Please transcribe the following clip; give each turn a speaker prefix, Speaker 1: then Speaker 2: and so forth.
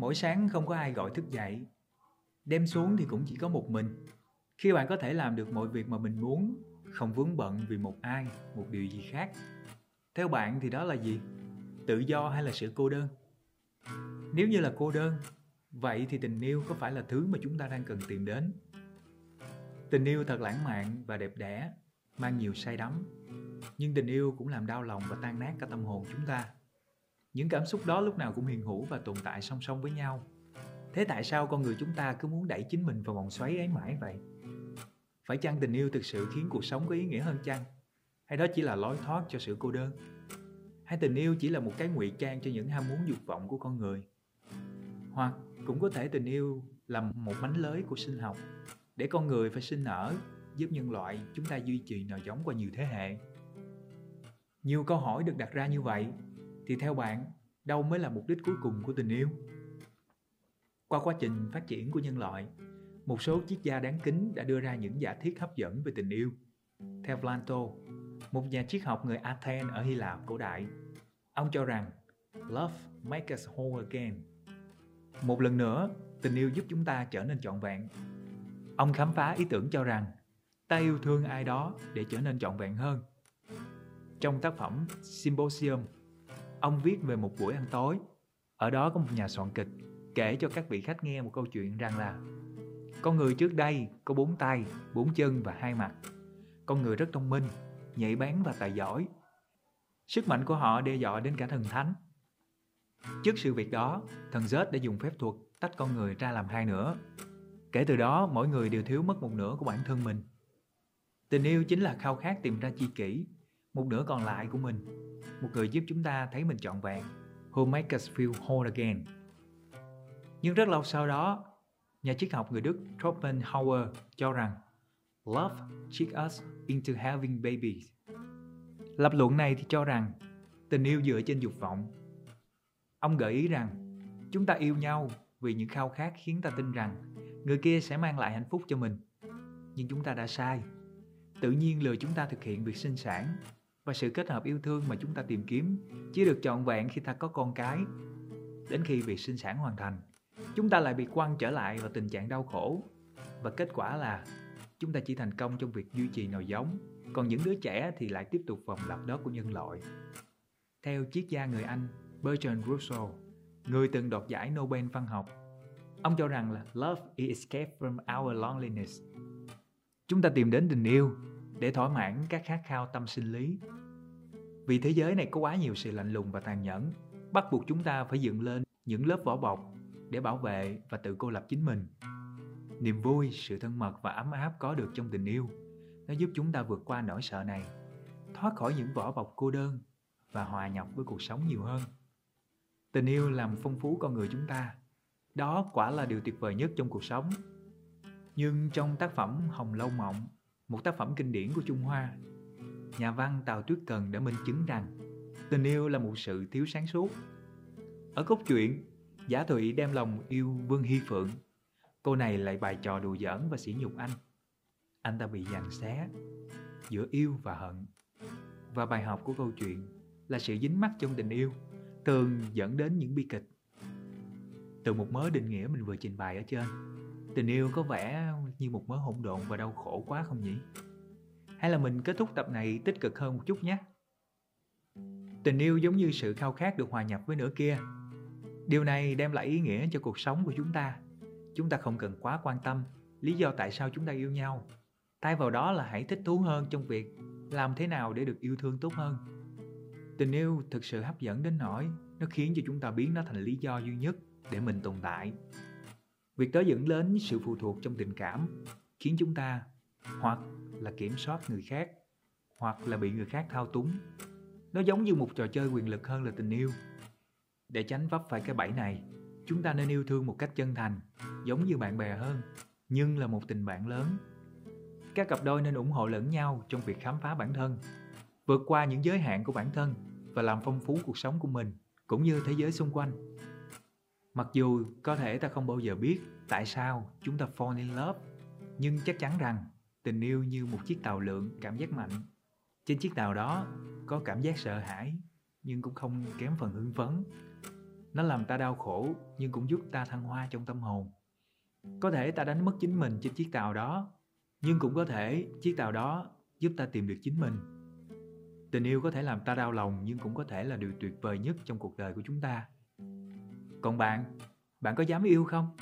Speaker 1: Mỗi sáng không có ai gọi thức dậy, đem xuống thì cũng chỉ có một mình. Khi bạn có thể làm được mọi việc mà mình muốn, không vướng bận vì một ai, một điều gì khác. Theo bạn thì đó là gì? Tự do hay là sự cô đơn? Nếu như là cô đơn, vậy thì tình yêu có phải là thứ mà chúng ta đang cần tìm đến? Tình yêu thật lãng mạn và đẹp đẽ, mang nhiều say đắm. Nhưng tình yêu cũng làm đau lòng và tan nát cả tâm hồn chúng ta. Những cảm xúc đó lúc nào cũng hiền hữu và tồn tại song song với nhau. Thế tại sao con người chúng ta cứ muốn đẩy chính mình vào vòng xoáy ấy mãi vậy? Phải chăng tình yêu thực sự khiến cuộc sống có ý nghĩa hơn chăng? Hay đó chỉ là lối thoát cho sự cô đơn? Hay tình yêu chỉ là một cái ngụy trang cho những ham muốn dục vọng của con người? Hoặc cũng có thể tình yêu là một mánh lới của sinh học, để con người phải sinh nở giúp nhân loại chúng ta duy trì nòi giống qua nhiều thế hệ. Nhiều câu hỏi được đặt ra như vậy thì theo bạn đâu mới là mục đích cuối cùng của tình yêu? Qua quá trình phát triển của nhân loại, một số triết gia đáng kính đã đưa ra những giả thiết hấp dẫn về tình yêu. Theo Plato, một nhà triết học người Athens ở Hy Lạp cổ đại, ông cho rằng Love makes us whole again. Một lần nữa, tình yêu giúp chúng ta trở nên trọn vẹn. Ông khám phá ý tưởng cho rằng ta yêu thương ai đó để trở nên trọn vẹn hơn. Trong tác phẩm Symposium, ông viết về một buổi ăn tối. Ở đó có một nhà soạn kịch kể cho các vị khách nghe một câu chuyện rằng là con người trước đây có bốn tay, bốn chân và hai mặt. Con người rất thông minh, nhạy bén và tài giỏi. Sức mạnh của họ đe dọa đến cả thần thánh. Trước sự việc đó, thần Zeus đã dùng phép thuật tách con người ra làm hai nửa. Kể từ đó, mỗi người đều thiếu mất một nửa của bản thân mình. Tình yêu chính là khao khát tìm ra chi kỷ, một nửa còn lại của mình, một người giúp chúng ta thấy mình trọn vẹn, who make us feel whole again. Nhưng rất lâu sau đó, nhà triết học người Đức Schopenhauer cho rằng Love trick us into having babies. Lập luận này thì cho rằng tình yêu dựa trên dục vọng. Ông gợi ý rằng chúng ta yêu nhau vì những khao khát khiến ta tin rằng người kia sẽ mang lại hạnh phúc cho mình. Nhưng chúng ta đã sai. Tự nhiên lừa chúng ta thực hiện việc sinh sản và sự kết hợp yêu thương mà chúng ta tìm kiếm chỉ được trọn vẹn khi ta có con cái. Đến khi việc sinh sản hoàn thành, chúng ta lại bị quăng trở lại vào tình trạng đau khổ. Và kết quả là chúng ta chỉ thành công trong việc duy trì nòi giống còn những đứa trẻ thì lại tiếp tục vòng lặp đó của nhân loại. Theo triết gia người anh Bertrand Russell người từng đoạt giải Nobel văn học ông cho rằng là love is escape from our loneliness. Chúng ta tìm đến tình yêu để thỏa mãn các khát khao tâm sinh lý vì thế giới này có quá nhiều sự lạnh lùng và tàn nhẫn bắt buộc chúng ta phải dựng lên những lớp vỏ bọc để bảo vệ và tự cô lập chính mình. Niềm vui, sự thân mật và ấm áp có được trong tình yêu, nó giúp chúng ta vượt qua nỗi sợ này, thoát khỏi những vỏ bọc cô đơn và hòa nhập với cuộc sống nhiều hơn. Tình yêu làm phong phú con người chúng ta. Đó quả là điều tuyệt vời nhất trong cuộc sống. Nhưng trong tác phẩm Hồng Lâu Mộng, một tác phẩm kinh điển của Trung Hoa, nhà văn Tào Tuyết Cần đã minh chứng rằng tình yêu là một sự thiếu sáng suốt. Ở cốt truyện, Giả Thụy đem lòng yêu Vương Hy Phượng. Cô này lại bài trò đùa giỡn và sỉ nhục anh. Anh ta bị giằng xé Giữa yêu và hận. Và bài học của câu chuyện Là sự dính mắc trong tình yêu Thường dẫn đến những bi kịch. Từ một mớ định nghĩa mình vừa trình bày ở trên Tình yêu có vẻ như một mớ hỗn độn và đau khổ quá không nhỉ? Hay là mình kết thúc tập này tích cực hơn một chút nhé? Tình yêu giống như sự khao khát được hòa nhập với nửa kia Điều này đem lại ý nghĩa cho cuộc sống của chúng ta. Chúng ta không cần quá quan tâm lý do tại sao chúng ta yêu nhau. Thay vào đó là hãy thích thú hơn trong việc làm thế nào để được yêu thương tốt hơn. Tình yêu thực sự hấp dẫn đến nỗi nó khiến cho chúng ta biến nó thành lý do duy nhất để mình tồn tại. Việc đó dẫn đến sự phụ thuộc trong tình cảm khiến chúng ta hoặc là kiểm soát người khác hoặc là bị người khác thao túng. Nó giống như một trò chơi quyền lực hơn là tình yêu. Để tránh vấp phải cái bẫy này, chúng ta nên yêu thương một cách chân thành, giống như bạn bè hơn, nhưng là một tình bạn lớn. Các cặp đôi nên ủng hộ lẫn nhau trong việc khám phá bản thân, vượt qua những giới hạn của bản thân và làm phong phú cuộc sống của mình cũng như thế giới xung quanh. Mặc dù có thể ta không bao giờ biết tại sao chúng ta fall in love, nhưng chắc chắn rằng tình yêu như một chiếc tàu lượn cảm giác mạnh. Trên chiếc tàu đó có cảm giác sợ hãi nhưng cũng không kém phần hưng phấn. Nó làm ta đau khổ nhưng cũng giúp ta thăng hoa trong tâm hồn. Có thể ta đánh mất chính mình trên chiếc tàu đó nhưng cũng có thể chiếc tàu đó giúp ta tìm được chính mình. Tình yêu có thể làm ta đau lòng nhưng cũng có thể là điều tuyệt vời nhất trong cuộc đời của chúng ta còn bạn bạn có dám yêu không?